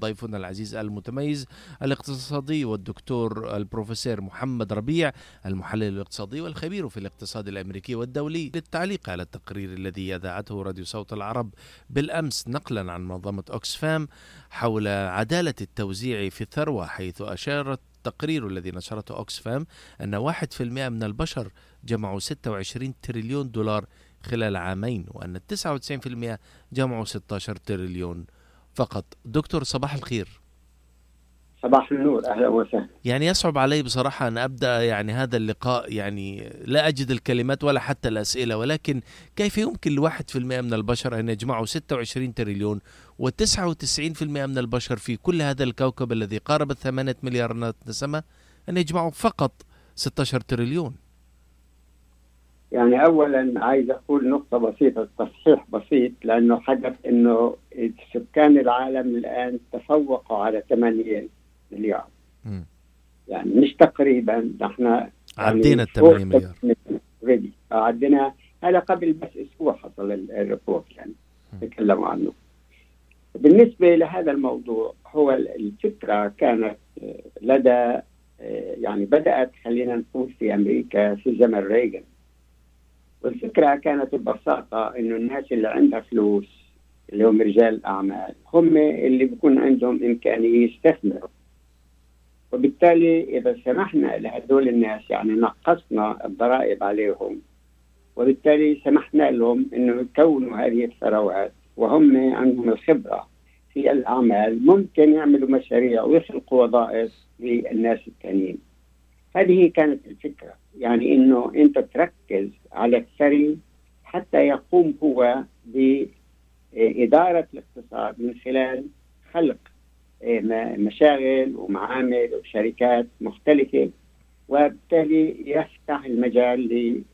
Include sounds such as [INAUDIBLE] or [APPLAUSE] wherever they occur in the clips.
ضيفنا العزيز المتميز الاقتصادي والدكتور البروفيسور محمد ربيع المحلل الاقتصادي والخبير في الاقتصاد الأمريكي والدولي للتعليق على التقرير الذي اذاعته راديو صوت العرب بالأمس نقلا عن منظمة أوكسفام حول عدالة التوزيع في الثروة حيث اشارت التقرير الذي نشرته أوكسفام أن 1% من البشر جمعوا 26 تريليون دولار خلال عامين وأن 99% جمعوا 16 تريليون فقط. دكتور صباح الخير. صباح النور. أهلا وسهلا. يعني يصعب علي بصراحة أن أبدأ يعني هذا اللقاء يعني لا أجد الكلمات ولا حتى الأسئلة ولكن كيف يمكن لواحد في المئة من البشر أن يجمعوا 26 تريليون و99% من البشر في كل هذا الكوكب الذي قارب 8 مليار نسمة أن يجمعوا فقط 16 تريليون؟ يعني اولا عايز أقول نقطة بسيطة تصحيح بسيط لأنه حدث إنه سكان العالم الآن تفوقوا على 8 مليار. م. يعني مش تقريبا نحن يعني عدينا ال 8 مليار. already عدينا هذا قبل بس أسبوع حصل ال report يعني. تكلموا عنه. بالنسبة لهذا الموضوع هو الفكرة كانت لدى يعني بدأت خلينا نقول في أمريكا في زمن ريغن والفكرة كانت ببساطة إنه الناس اللي عندها فلوس اللي هم رجال الأعمال هم اللي بيكون عندهم إمكانية يستثمروا. وبالتالي إذا سمحنا لهذول الناس يعني نقصنا الضرائب عليهم وبالتالي سمحنا لهم إنه يكونوا هذه الثروات وهم عندهم الخبرة في الأعمال ممكن يعملوا مشاريع ويخلقوا وظائف للناس التانيين. هذه كانت الفكرة يعني إنه أنت تركز على الثري حتى يقوم هو بإدارة الاقتصاد من خلال خلق آه، مشاغل ومعامل وشركات مختلفة وبالتالي يفتح المجال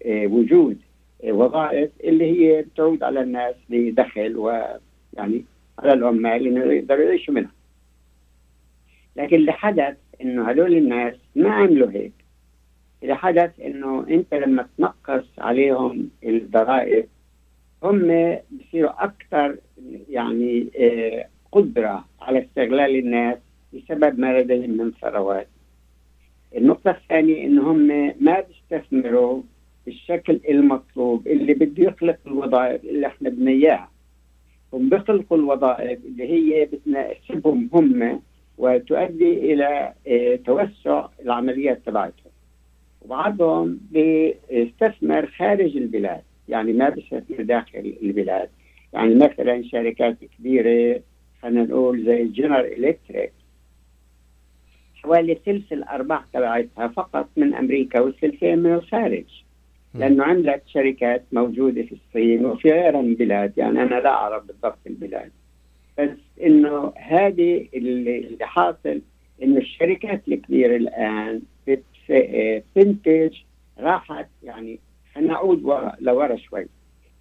لوجود وظائف اللي هي بتعود على الناس لدخل ويعني على العمال إنه يقدروا يعيشوا منها. لكن اللي حدث إنه هدول الناس ما عملوا هيك اللي حدث إنه أنت لما تنقص عليهم الضرائب هم بصيروا أكثر يعني آه، قدرة على استغلال الناس بسبب ما لديهم من ثروات. النقطة الثانية إنه هم ما بيستثمروا بالشكل المطلوب اللي بده يخلق الوظائف اللي إحنا بدنا إياها. هم بيخلقوا الوظائف اللي هي بتناسبهم هم وتؤدي إلى آه، توسع العمليات تبعتهم. وبعضهم بيستثمر خارج البلاد يعني ما بيستثمر داخل البلاد. يعني مثلا شركات كبيرة خلينا نقول زي General Electric حوالي ثلث الأرباح تبعتها فقط من أمريكا والثلثين من الخارج. لأنه عندك شركات موجودة في الصين وفي غيرها من البلاد. يعني أنا لا أعرف بالضبط البلاد. بس إنه هذه اللي حاصل إنه الشركات الكبيرة الآن تنتج راحت يعني نعود لورا شوي.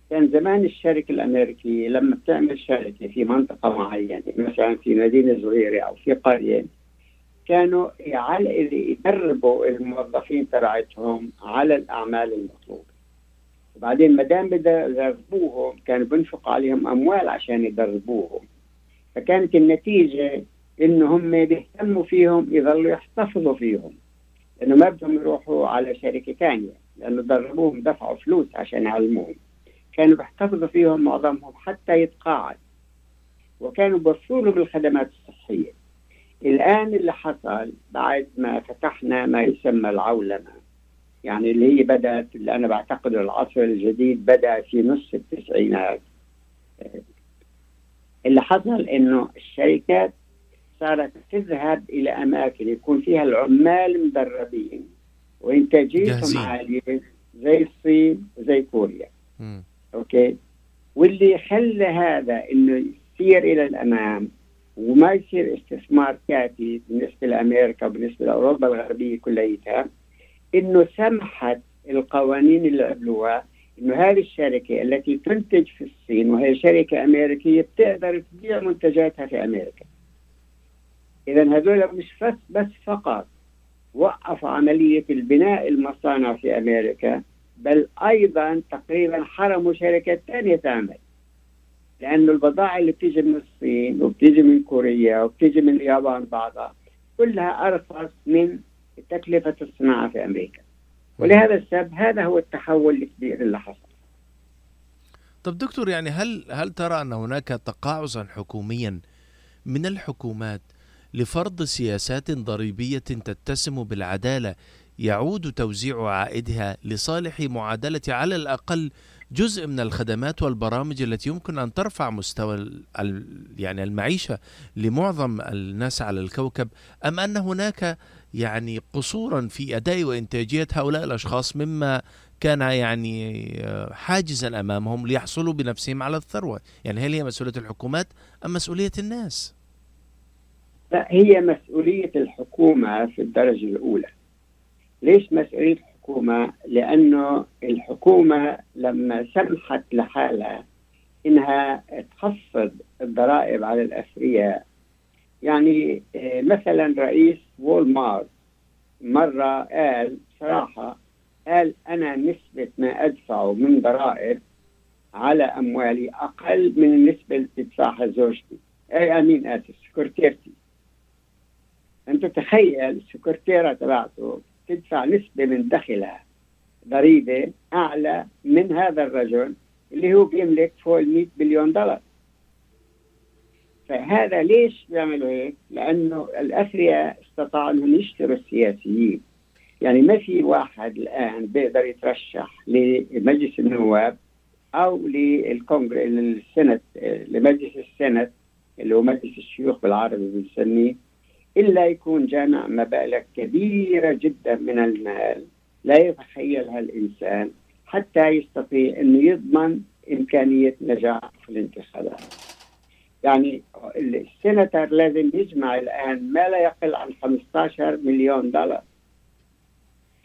كان زمان الشركة الأمريكية لما بتعمل شركة في منطقة معينة مثلا في مدينة صغيرة أو في قرية كانوا يدربوا الموظفين تبعتهم على الأعمال المطلوبة. وبعدين ما دام يدربوهم كانوا بينفقوا عليهم أموال عشان يدربوهم. فكانت النتيجة إنهم بيهتموا فيهم يظلوا يحتفظوا فيهم انه ما بدهم يروحوا على شركة ثانية لأنه دربوهم دفعوا فلوس عشان يعلموهم. كانوا بيحتفظوا فيهم معظمهم حتى يتقاعد وكانوا بيوفروا لهم الخدمات الصحية. الآن اللي حصل بعد ما فتحنا ما يسمى العولمة يعني اللي هي بدأت اللي أنا بعتقد العصر الجديد بدأ في نص التسعينات. اللي حصل إنه الشركات صارت تذهب إلى أماكن يكون فيها العمال مدربين وانتاجيتهم عاليه زي الصين وزي كوريا. م. أوكي؟ واللي خلى هذا إنه يسير إلى الأمام وما يصير استثمار كافي بالنسبة لأمريكا وبالنسبة لأوروبا الغربية كليتها إنه سمحت القوانين اللي قبلوها إنه هذه الشركة التي تنتج في الصين وهي شركة أمريكية بتقدر تبيع منتجاتها في أمريكا. إذا هذول مش بس بس فقط وقفوا عملية البناء المصانع في أمريكا بل أيضا تقريبا حرموا شركات ثانية تعمل. لأنه البضائع اللي بتيجي من الصين وبتيجي من كوريا وبتيجي من اليابان بعضها كلها أرخص من تكلفة الصناعة في أمريكا. ولهذا السبب هذا هو التحول الكبير اللي حصل. طب دكتور يعني هل هل ترى أن هناك تقاعسا حكوميا من الحكومات لفرض سياسات ضريبية تتسم بالعدالة يعود توزيع عائدها لصالح معادلة على الأقل جزء من الخدمات والبرامج التي يمكن أن ترفع مستوى يعني المعيشة لمعظم الناس على الكوكب أم أن هناك يعني قصورا في أداء وإنتاجية هؤلاء الأشخاص مما كان يعني حاجزا أمامهم ليحصلوا بنفسهم على الثروة، يعني هل هي مسؤولية الحكومات أم مسؤولية الناس؟ لا هي مسؤولية الحكومة في الدرجة الأولى. ليش مسؤولية الحكومة؟ لأنه الحكومة لما سمحت لحالها إنها تخفض الضرائب على الأثرياء يعني آه، مثلا رئيس وول مارت مرة قال صراحة قال أنا نسبة ما أدفعه من ضرائب على أموالي أقل من النسبة اللي تدفعها زوجتي. أي أمين آسف سكرتيرتي. أنت تخيل السكرتيرة تبعته تدفع نسبة من دخلها ضريبة أعلى من هذا الرجل اللي هو بيملك فوق ال 100 بليون دولار. فهذا ليش بيعملوا هيك؟ لأنه الأثرياء استطاعوا أنهم يشتروا السياسيين يعني ما في واحد الآن بيقدر يترشح لمجلس النواب أو للكونغرس للسنت لمجلس السنت اللي هو مجلس الشيوخ بالعربي بنسميه إلا يكون جامع مبالغ كبيرة جدا من المال لا يتخيلها الانسان حتى يستطيع إنه يضمن إمكانية نجاح في الانتخابات. يعني السنتر لازم يجمع الآن ما لا يقل عن 15 مليون دولار.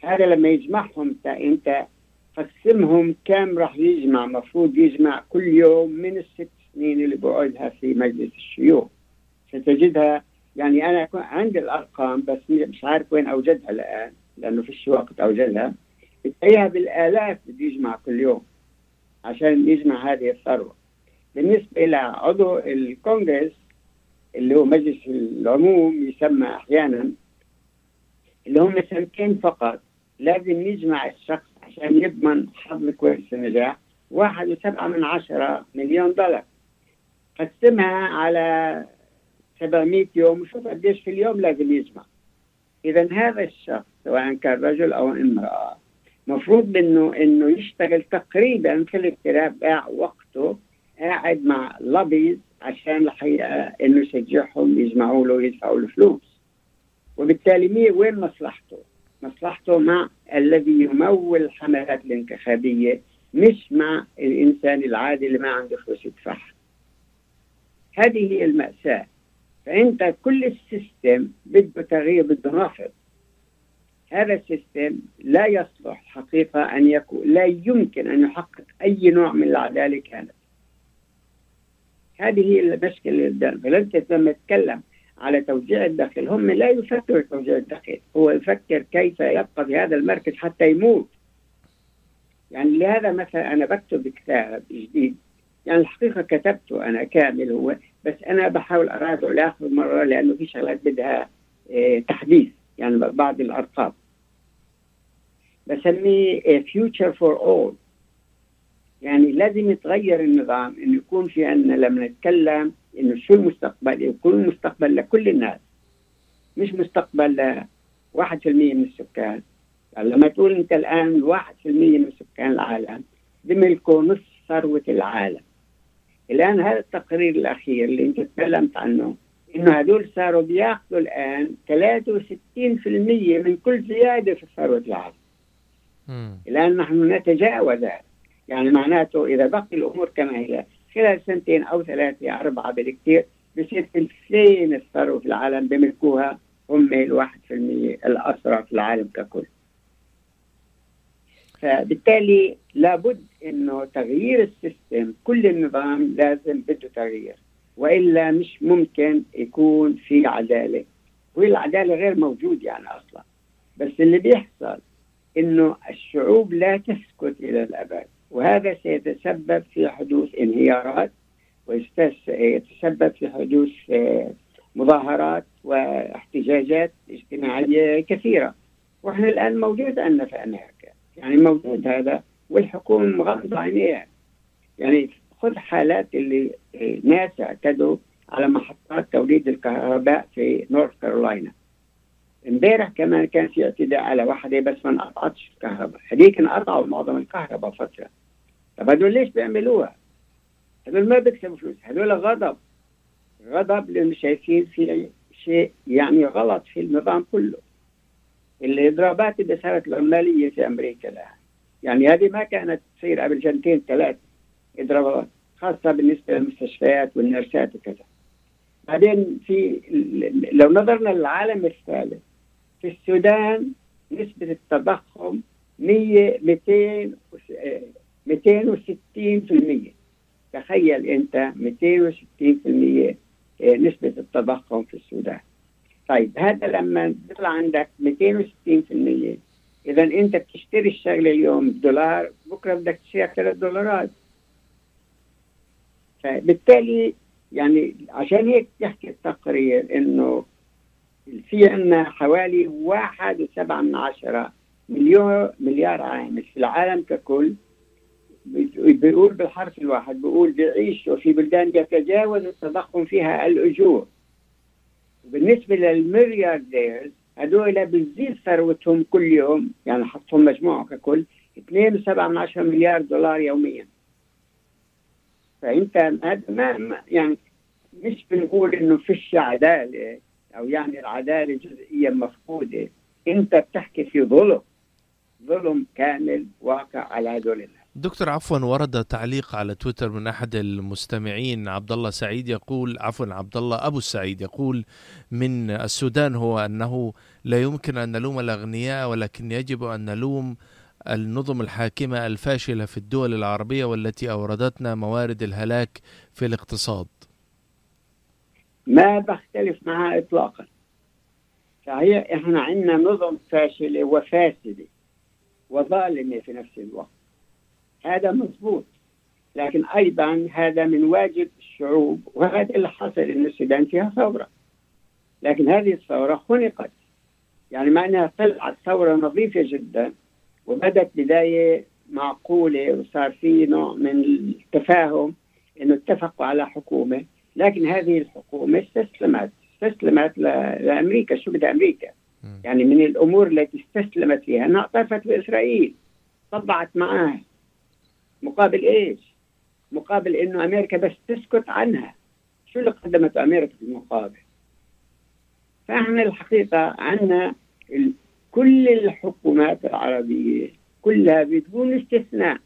هذا لما يجمعهم انت قسمهم كم راح يجمع. مفروض يجمع كل يوم من الست سنين اللي بقعدها في مجلس الشيوخ. ستجدها يعني أنا عندي الأرقام بس مش عارف وين أوجدها الآن لأنه فيش وقت أوجدها. بتلاقيها بالآلاف بده يجمع كل يوم عشان يجمع هذه الثروة. بالنسبة إلى عضو الكونغرس اللي هو مجلس العموم يسمى أحيانا اللي هم سنتين فقط. لازم يجمع الشخص عشان يضمن حظ كويس النجاح. واحد وسبعة من عشرة مليون دولار. قسمها على 700 يوم وشوف قديش في اليوم لازم يجمع. إذا هذا الشخص سواء كان رجل أو امرأة مفروض منه إنه يشتغل تقريبا في الاغتراب باع وقته قاعد مع لوبيز عشان الحقيقة إنه يشجعهم يجمعوا له ويدفعوا له فلوس. وبالتالي مين وين مصلحته؟ مصلحته مع الذي يمول الحملات الانتخابية مش مع الإنسان العادي اللي ما عنده فلوس يدفعها. هذه هي المأساة. فأنت كل ال system بده تغيير بده نفض هذا ال system لا يصلح حقيقة أن يكون لا يمكن أن يحقق أي نوع من العدالة كانت. هذه هي المشكلة فلنت لما تتكلم على توزيع الدخل هم لا يفكروا توزيع الدخل هو يفكر كيف يبقى في هذا المركز حتى يموت. يعني لهذا مثلا أنا بكتب كتاب جديد. يعني الحقيقة كتبته أنا كامل هو بس أنا بحاول أراجعه لآخر مرة لأنه في شغلات بدها إيه تحديث يعني بعض الأرقام. بسميه فيوتشر فور اول يعني لازم يتغير النظام إنه يكون في عندنا لما نتكلم إنه شو المستقبل يكون مستقبل لكل الناس مش مستقبل ل 1% من السكان. يعني لما تقول أنت الآن 1% من سكان العالم بملكوا نصف ثروة العالم. الآن هذا التقرير الأخير اللي أنت تكلمت عنه إنه هذول صاروا بيأخذوا الآن 63% من كل زيادة في ثروة العالم. الآن نحن نتجاوز هذا. يعني معناته إذا بقي الأمور كما هي خلال سنتين أو ثلاثة أربعة بالكثير بصير ثلثين الثروة في العالم بيملكوها هم الواحد في المية الأسرع في العالم ككل. فبالتالي لابد إنه تغيير السيستم كل النظام لازم بده تغيير وإلا مش ممكن يكون في عدالة. والعداله غير موجود يعني أصلا. بس اللي بيحصل إنه الشعوب لا تسكت إلى الأبد. وهذا سيتسبب في حدوث انهيارات ويتسبب في حدوث مظاهرات واحتجاجات اجتماعية كثيرة. وإحنا الآن موجود عندنا في أمريكا. يعني موجود هذا والحكومة مغمضة عينيها. يعني خذ حالات اللي ناس اعتدوا على محطات توليد الكهرباء في نورث كارولاينا امبارح كمان كان في اعتداء على واحدة بس ما انقطعتش الكهرباء. هذيك انقطعوا معظم الكهرباء فترة. طب هدول ليش بيعملوها؟ هدول ما بيكسبوا فلوس. هدول غضب. غضب لأنه شايفين في شيء يعني غلط في النظام كله. الإضرابات اللي صارت العمالية في أمريكا الآن. يعني هذه ما كانت تصير قبل سنتين ثلاث إضرابات خاصة بالنسبة للمستشفيات والنرسات وكذا. بعدين في لو نظرنا للعالم الثالث في السودان نسبة التضخم 100 200 260% تخيل أنت 260% آه، نسبة التضخم في السودان. طيب هذا لما بيطلع عندك 260% إذا أنت بتشتري الشغلة اليوم بدولار بكرة بدك تشتريها ثلاث دولارات. فبالتالي يعني عشان هيك يحكي التقرير إنه في عندنا حوالي واحد وسبعة من عشرة مليون مليار عامل في العالم ككل. بيقول بالحرف الواحد بيقول بيعيشوا في بلدان يتجاوز التضخم فيها الأجور. وبالنسبة للمليارديرز هذول بتزيد ثروتهم كل يوم يعني حطهم مجموعة ككل 2.7 من عشرة مليار دولار يوميا. فأنت هذا ما يعني مش بنقول إنه فيش عدالة. أو يعني العدالة جزئيا مفقودة أنت بتحكي في ظلم ظلم كامل واقع على هذول الناس دكتور عفوا ورد تعليق على تويتر من أحد المستمعين عبد الله سعيد يقول عفوا عبد الله أبو السعيد يقول من السودان هو أنه لا يمكن أن نلوم الأغنياء ولكن يجب أن نلوم النظم الحاكمة الفاشلة في الدول العربية والتي أوردتنا موارد الهلاك في الاقتصاد. ما بختلف معها اطلاقا. فهي إحنا عندنا نظم فاشلة وفاسدة وظالمة في نفس الوقت. هذا مضبوط لكن أيضا هذا من واجب الشعوب وهذا اللي حصل إن السودان فيها ثورة لكن هذه الثورة خنقت يعني مع إنها طلعت ثورة نظيفة جدا وبدت بداية معقولة وصار في نوع من التفاهم إنه اتفقوا على حكومة لكن هذه الحكومة استسلمت. استسلمت لأمريكا. شو بدها أمريكا؟ يعني من الأمور التي استسلمت فيها انها أعترفت بإسرائيل. طبعت معاه مقابل إيش؟ مقابل إنه أمريكا بس تسكت عنها. شو اللي قدمته أمريكا في المقابل؟ فإحنا الحقيقة عندنا كل الحكومات العربية كلها بدون استثناء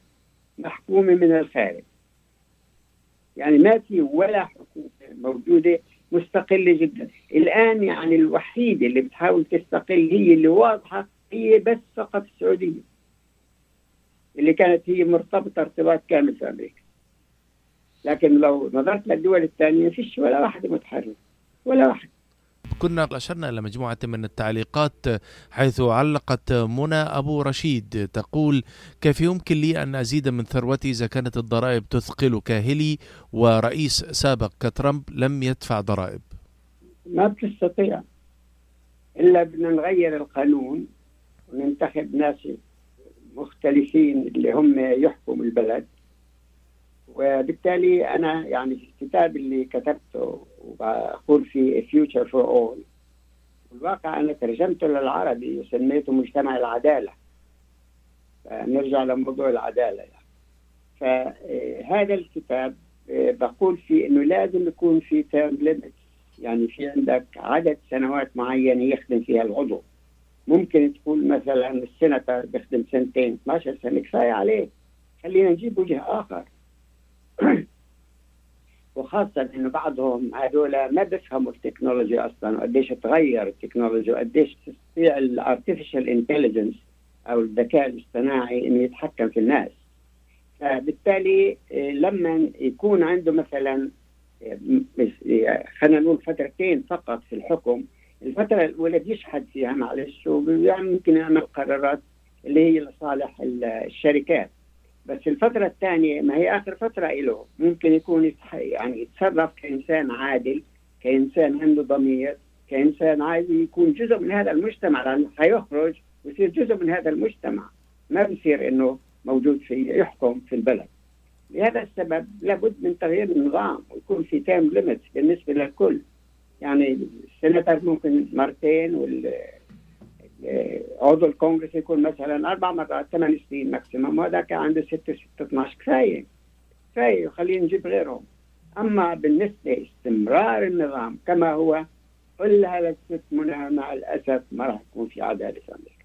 محكومة من الخارج. يعني ما في ولا حكومه موجودة مستقلة جدا. الآن يعني الوحيدة اللي بتحاول تستقل هي اللي واضحة هي بس فقط السعودية اللي كانت هي مرتبطة ارتباط كامل في أمريكا. لكن لو نظرت للدول الثانية فيش ولا واحدة متحرك ولا واحد كنا أشرنا إلى مجموعة من التعليقات حيث علقت منى أبو رشيد تقول كيف يمكن لي أن أزيد من ثروتي إذا كانت الضرائب تثقل كاهلي ورئيس سابق كترامب لم يدفع ضرائب؟ ما بتستطيع. إلا بدنا نغير القانون وننتخب ناس مختلفين اللي هم يحكموا البلد. وبالتالي أنا يعني الكتاب اللي كتبته وبقول فيه Future for All الواقع أنا ترجمته للعربي وسميته مجتمع العدالة. فنرجع لموضوع العدالة يعني. فهذا الكتاب بقول فيه إنه لازم يكون في term limit يعني في عندك عدد سنوات معينة يخدم فيها العضو. ممكن تقول مثلا السناتور بيخدم سنتين. 12 سنه كفاية عليه. خلينا نجيب وجه آخر. [CLEARS THROAT] وخاصة إنه بعضهم هذول ما بيفهموا التكنولوجيا أصلا وقديش تغير التكنولوجيا وقديش تستطيع ال artificial intelligence أو الذكاء الاصطناعي إنه يتحكم في الناس. فبالتالي آه، لما يكون عنده مثلا آه، خلينا نقول فترتين فقط في الحكم الفترة الأولى بيشحد فيها معلش ويمكن يعمل قرارات اللي هي لصالح الشركات. بس الفترة الثانية ما هي آخر فترة له ممكن يكون يعني يتصرف كإنسان عادل كإنسان عنده ضمير كإنسان عايز يكون جزء من هذا المجتمع لأنه حيخرج ويصير جزء من هذا المجتمع. ما بصير إنه موجود في يحكم في البلد. لهذا السبب لابد من تغيير النظام ويكون في time limit بالنسبة للكل. يعني السيناتور ممكن مرتين وال عضو الكونغرس يكون مثلا أربع مرات ثمان سنين maximum وهذا كان عنده ستة ستة 12 كفايه كفايه خلينا نجيب غيرهم اما بالنسبة استمرار النظام كما هو كل هذا منى مع الاسف ما راح يكون في عداله في أمريكا.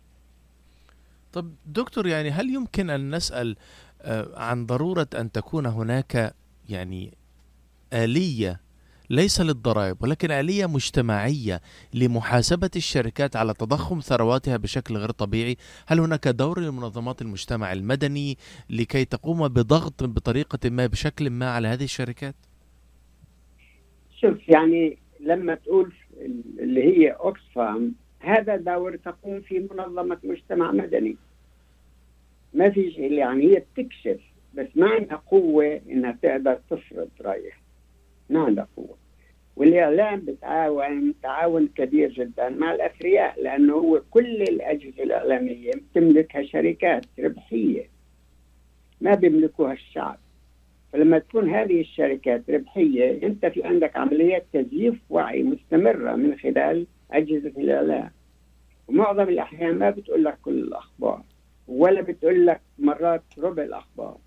طب دكتور يعني هل يمكن ان نسأل آه، عن ضروره ان تكون هناك يعني اليه ليس للضرائب ولكن آلية مجتمعية لمحاسبة الشركات على تضخم ثرواتها بشكل غير طبيعي. هل هناك دور لمنظمات المجتمع المدني لكي تقوم بضغط بطريقة ما بشكل ما على هذه الشركات؟ شوف يعني لما تقول اللي هي أوكسفام هذا دور تقوم في منظمة مجتمع مدني. ما في يعني هي بتكشف بس ما عندها قوة إنها تقدر تفرض رأيها. ما عندها قوة. والإعلام بتعاون تعاون كبير جدا مع الأثرياء لأنه هو كل الأجهزة الإعلامية تملكها شركات ربحية. ما بيملكوها الشعب. فلما تكون هذه الشركات ربحية أنت في عندك عمليات تزييف وعي مستمرة من خلال أجهزة الإعلام. ومعظم الأحيان ما بتقول لك كل الأخبار ولا بتقول لك مرات ربع الأخبار.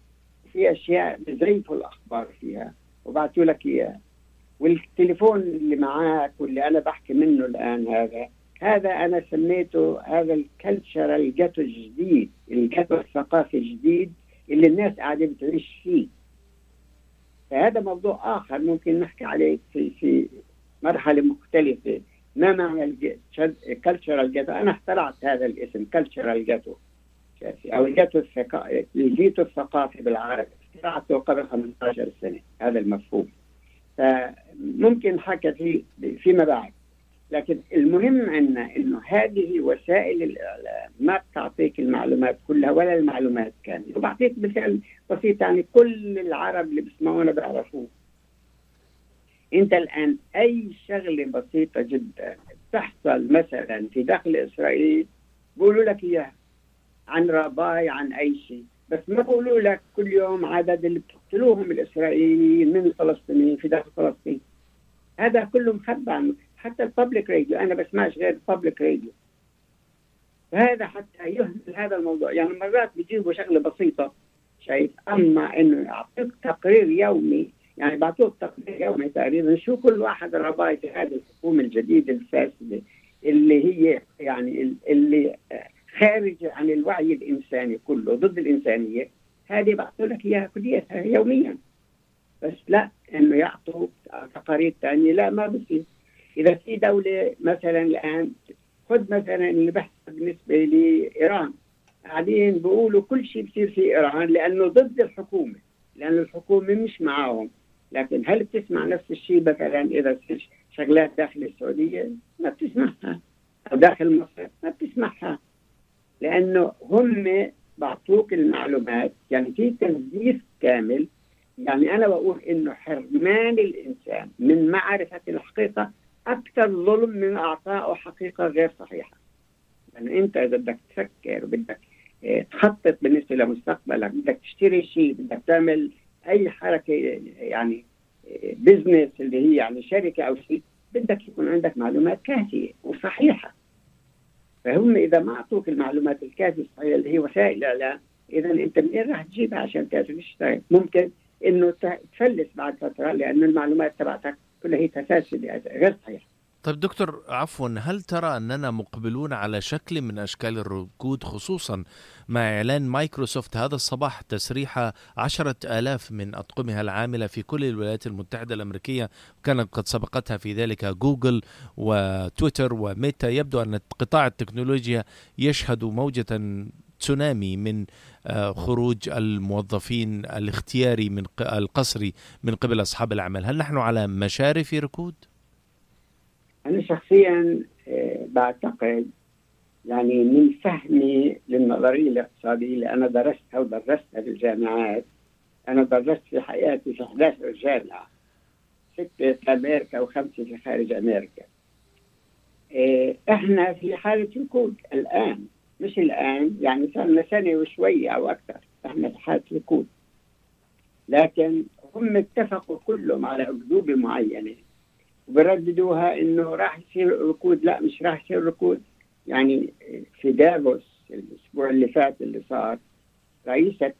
في أشياء بزيفوا الأخبار فيها. وبعثوا لك إياها والتليفون اللي معاك واللي أنا بحكي منه الآن هذا هذا أنا سميته هذا الكلتشرال جاتو الجديد الجاتو الثقافي الجديد اللي الناس قاعدة بتعيش فيه. فهذا موضوع آخر ممكن نحكي عليه في في مرحلة مختلفة. ما معنى ال cultural ghetto أنا اخترعت هذا الاسم cultural ghetto أو الجيتو الثقافي الجيتو الثقافي بالعربي. اخترعته قبل 15 سنه هذا المفهوم. فممكن حكى في فيما بعد. لكن المهم عندنا إنه هذه وسائل الاعلام ما بتعطيك المعلومات كلها ولا المعلومات كاملة. وبعطيك مثال بسيط يعني كل العرب اللي بيسمعونا بيعرفوه. أنت الآن أي شغلة بسيطة جدا تحصل مثلا في داخل إسرائيل بيقولوا لك إياها. عن رباي عن أي شيء. بس ما بقولوا لك كل يوم عدد اللي بتقتلوهم الإسرائيليين من الفلسطينيين في داخل فلسطين. هذا كله مخبى عنه حتى الببليك راديو أنا بسمعش غير الببليك راديو فهذا حتى يهمل هذا الموضوع. يعني مرات بيجيبوا شغلة بسيطة شايف؟ أما إنه يعطيك تقرير يومي يعني بعطوك تقرير يومي تقريبا شو كل واحد رباي في هذه الحكومة الجديدة الفاسدة اللي هي يعني اللي خارج عن الوعي الإنساني كله ضد الإنسانية. هذه بعثوا لك إياها كليتها يوميا. بس لا إنه يعطوا تقارير ثانية لا ما بصير. إذا في دولة مثلا الآن خذ مثلا اللي بحث بالنسبة لإيران. قاعدين بيقولوا كل شيء بصير في إيران لأنه ضد الحكومة لأنه الحكومة مش معاهم. لكن هل بتسمع نفس الشيء مثلا إذا شغلات داخل السعودية؟ ما بتسمعها. أو داخل مصر؟ ما بتسمعها. لأنه هم بعطوك المعلومات. يعني في تنزيف كامل. يعني أنا بقول إنه حرمان الإنسان من معرفة الحقيقة أكثر ظلم من إعطائه حقيقة غير صحيحة. يعني أنت إذا بدك تفكر بدك آه، تخطط بالنسبة لمستقبلك بدك تشتري شيء بدك تعمل أي حركة يعني بزنس آه، اللي هي يعني شركة أو شيء بدك يكون عندك معلومات كافية وصحيحة. فهم إذا ما أعطوك المعلومات الكافية الصحيحه اللي هي وسائل الاعلام إذا أنت منين راح تجيبها عشان تشتغل ممكن إنه تفلس بعد فترة لأن المعلومات تبعتك كلها هي تفاسد غير صحيحة. طيب دكتور عفوا هل ترى أننا مقبلون على شكل من أشكال الركود خصوصا مع إعلان مايكروسوفت هذا الصباح تسريح عشرة آلاف من أطقمها العاملة في كل الولايات المتحدة الأمريكية كانت قد سبقتها في ذلك جوجل وتويتر وميتا يبدو أن قطاع التكنولوجيا يشهد موجة تسونامي من آه، خروج الموظفين الاختياري من القسري من قبل أصحاب الأعمال هل نحن على مشارف ركود؟ أنا شخصيا آه، بعتقد يعني من فهمي للنظرية الاقتصادية اللي أنا درستها ودرستها في الجامعات أنا درست في حياتي في 11 جامعه ستة في أمريكا وخمسة في خارج أمريكا. إيه، إحنا في حالة ركود الآن مش الآن يعني صار لنا سنة وشوية أو أكثر إحنا في حالة ركود لكن هم اتفقوا كلهم على اكذوبه معينة. وبرددوها إنه راح يصير ركود. لا مش راح يصير ركود. يعني في دافوس الأسبوع اللي فات اللي صار رئيسة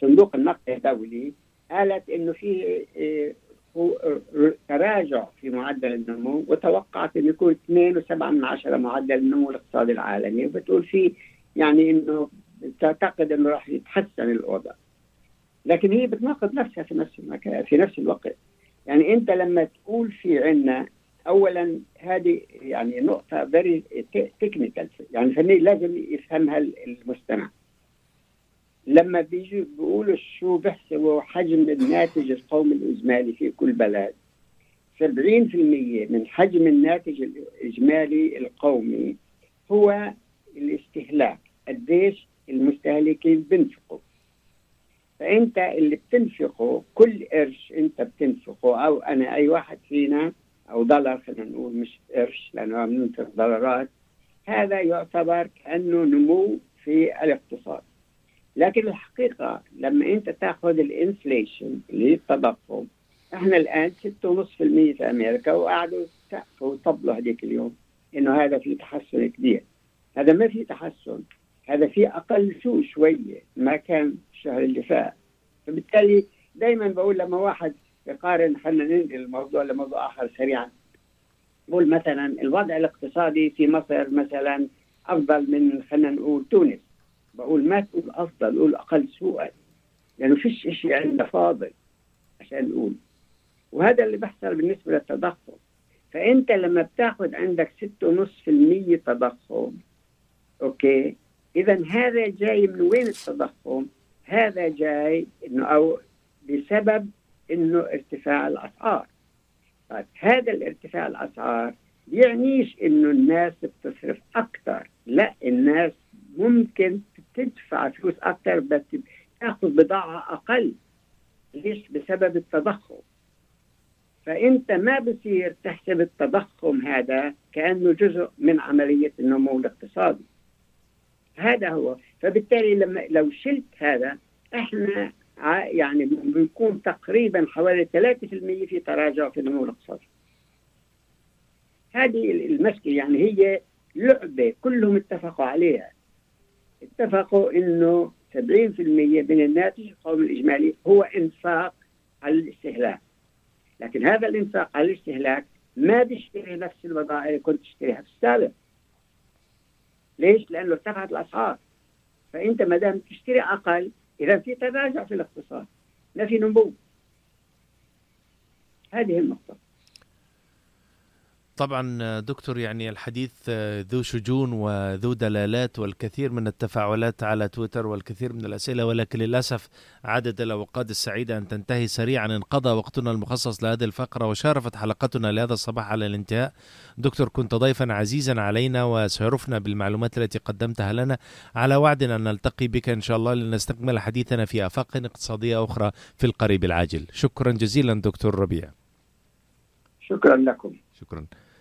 صندوق النقد الدولي قالت إنه في تراجع في معدل النمو وتوقعت إنه يكون 2.7 من عشرة معدل النمو الاقتصادي العالمي. وبتقول في يعني إنه تعتقد إنه راح يتحسن الوضع. لكن هي بتناقض نفسها في نفس المكان في نفس الوقت. يعني انت لما تقول في عنا اولا هذه يعني نقطة very technical يعني فني لازم يفهمها المستمع. لما بيجوا بيقولوا شو بيحسبوا حجم الناتج القومي الإجمالي في كل بلد 70% من حجم الناتج الإجمالي القومي هو الاستهلاك قديش المستهلكين بينفقوا فأنت اللي بتنفقه كل قرش أنت بتنفقه أو أنا أي واحد فينا أو دولار خلينا نقول مش قرش لأنه بننفق دولارات هذا يعتبر كأنه نمو في الاقتصاد. لكن الحقيقة لما أنت تأخذ الإنفليشن اللي هي التضخم إحنا الآن 6.5% في أمريكا وقعدوا سقفوا وطبلوا هذيك اليوم إنه هذا في تحسن كبير. هذا ما في تحسن هذا في أقل شو شوية ما كان الشهر اللي فات فبالتالي دائما بقول لما واحد يقارن خلينا ننقل الموضوع لموضوع آخر سريعا. بقول مثلا الوضع الاقتصادي في مصر مثلا أفضل من خلينا نقول تونس. بقول ما تقول أفضل قول أقل سوءا. لأنه فيش شيء عندنا فاضل عشان نقول. وهذا اللي بيحصل بالنسبة للتضخم. فأنت لما بتاخذ عندك 6.5% تضخم أوكي؟ اذا هذا جاي من وين التضخم؟ هذا جاي إنه أو بسبب إنه ارتفاع الأسعار. طيب هذا الارتفاع الأسعار بيعنيش إنه الناس بتصرف أكثر لا الناس ممكن تدفع فلوس أكثر بس تاخذ بضاعة أقل. ليش؟ بسبب التضخم. فإنت ما بصير تحسب التضخم هذا كأنه جزء من عملية النمو الاقتصادي. هذا هو. فبالتالي لما لو شلت هذا إحنا يعني بيكون تقريبا حوالي 3% في تراجع في النمو الاقتصادي. هذه المشكلة يعني هي لعبة كلهم اتفقوا عليها. اتفقوا إنه 70% من الناتج القومي الإجمالي هو إنفاق على الاستهلاك. لكن هذا الإنفاق على الاستهلاك ما بيشتري نفس البضائع اللي كنت تشتريها في السابق. ليش؟ لأنه ارتفعت الأسعار. فأنت ما دام تشتري أقل إذا في تراجع في الاقتصاد ما في نمو. هذه النقطة. طبعا دكتور يعني الحديث ذو شجون وذو دلالات والكثير من التفاعلات على تويتر والكثير من الأسئلة ولكن للأسف عدد الأوقات السعيدة أن تنتهي سريعا. انقضى وقتنا المخصص لهذه الفقرة وشارفت حلقتنا لهذا الصباح على الانتهاء. دكتور كنت ضيفا عزيزا علينا وسيرفنا بالمعلومات التي قدمتها لنا. على وعد أن نلتقي بك إن شاء الله لنستكمل حديثنا في آفاق اقتصادية أخرى في القريب العاجل. شكرا جزيلا دكتور ربيع. شكرا لكم. شكرا.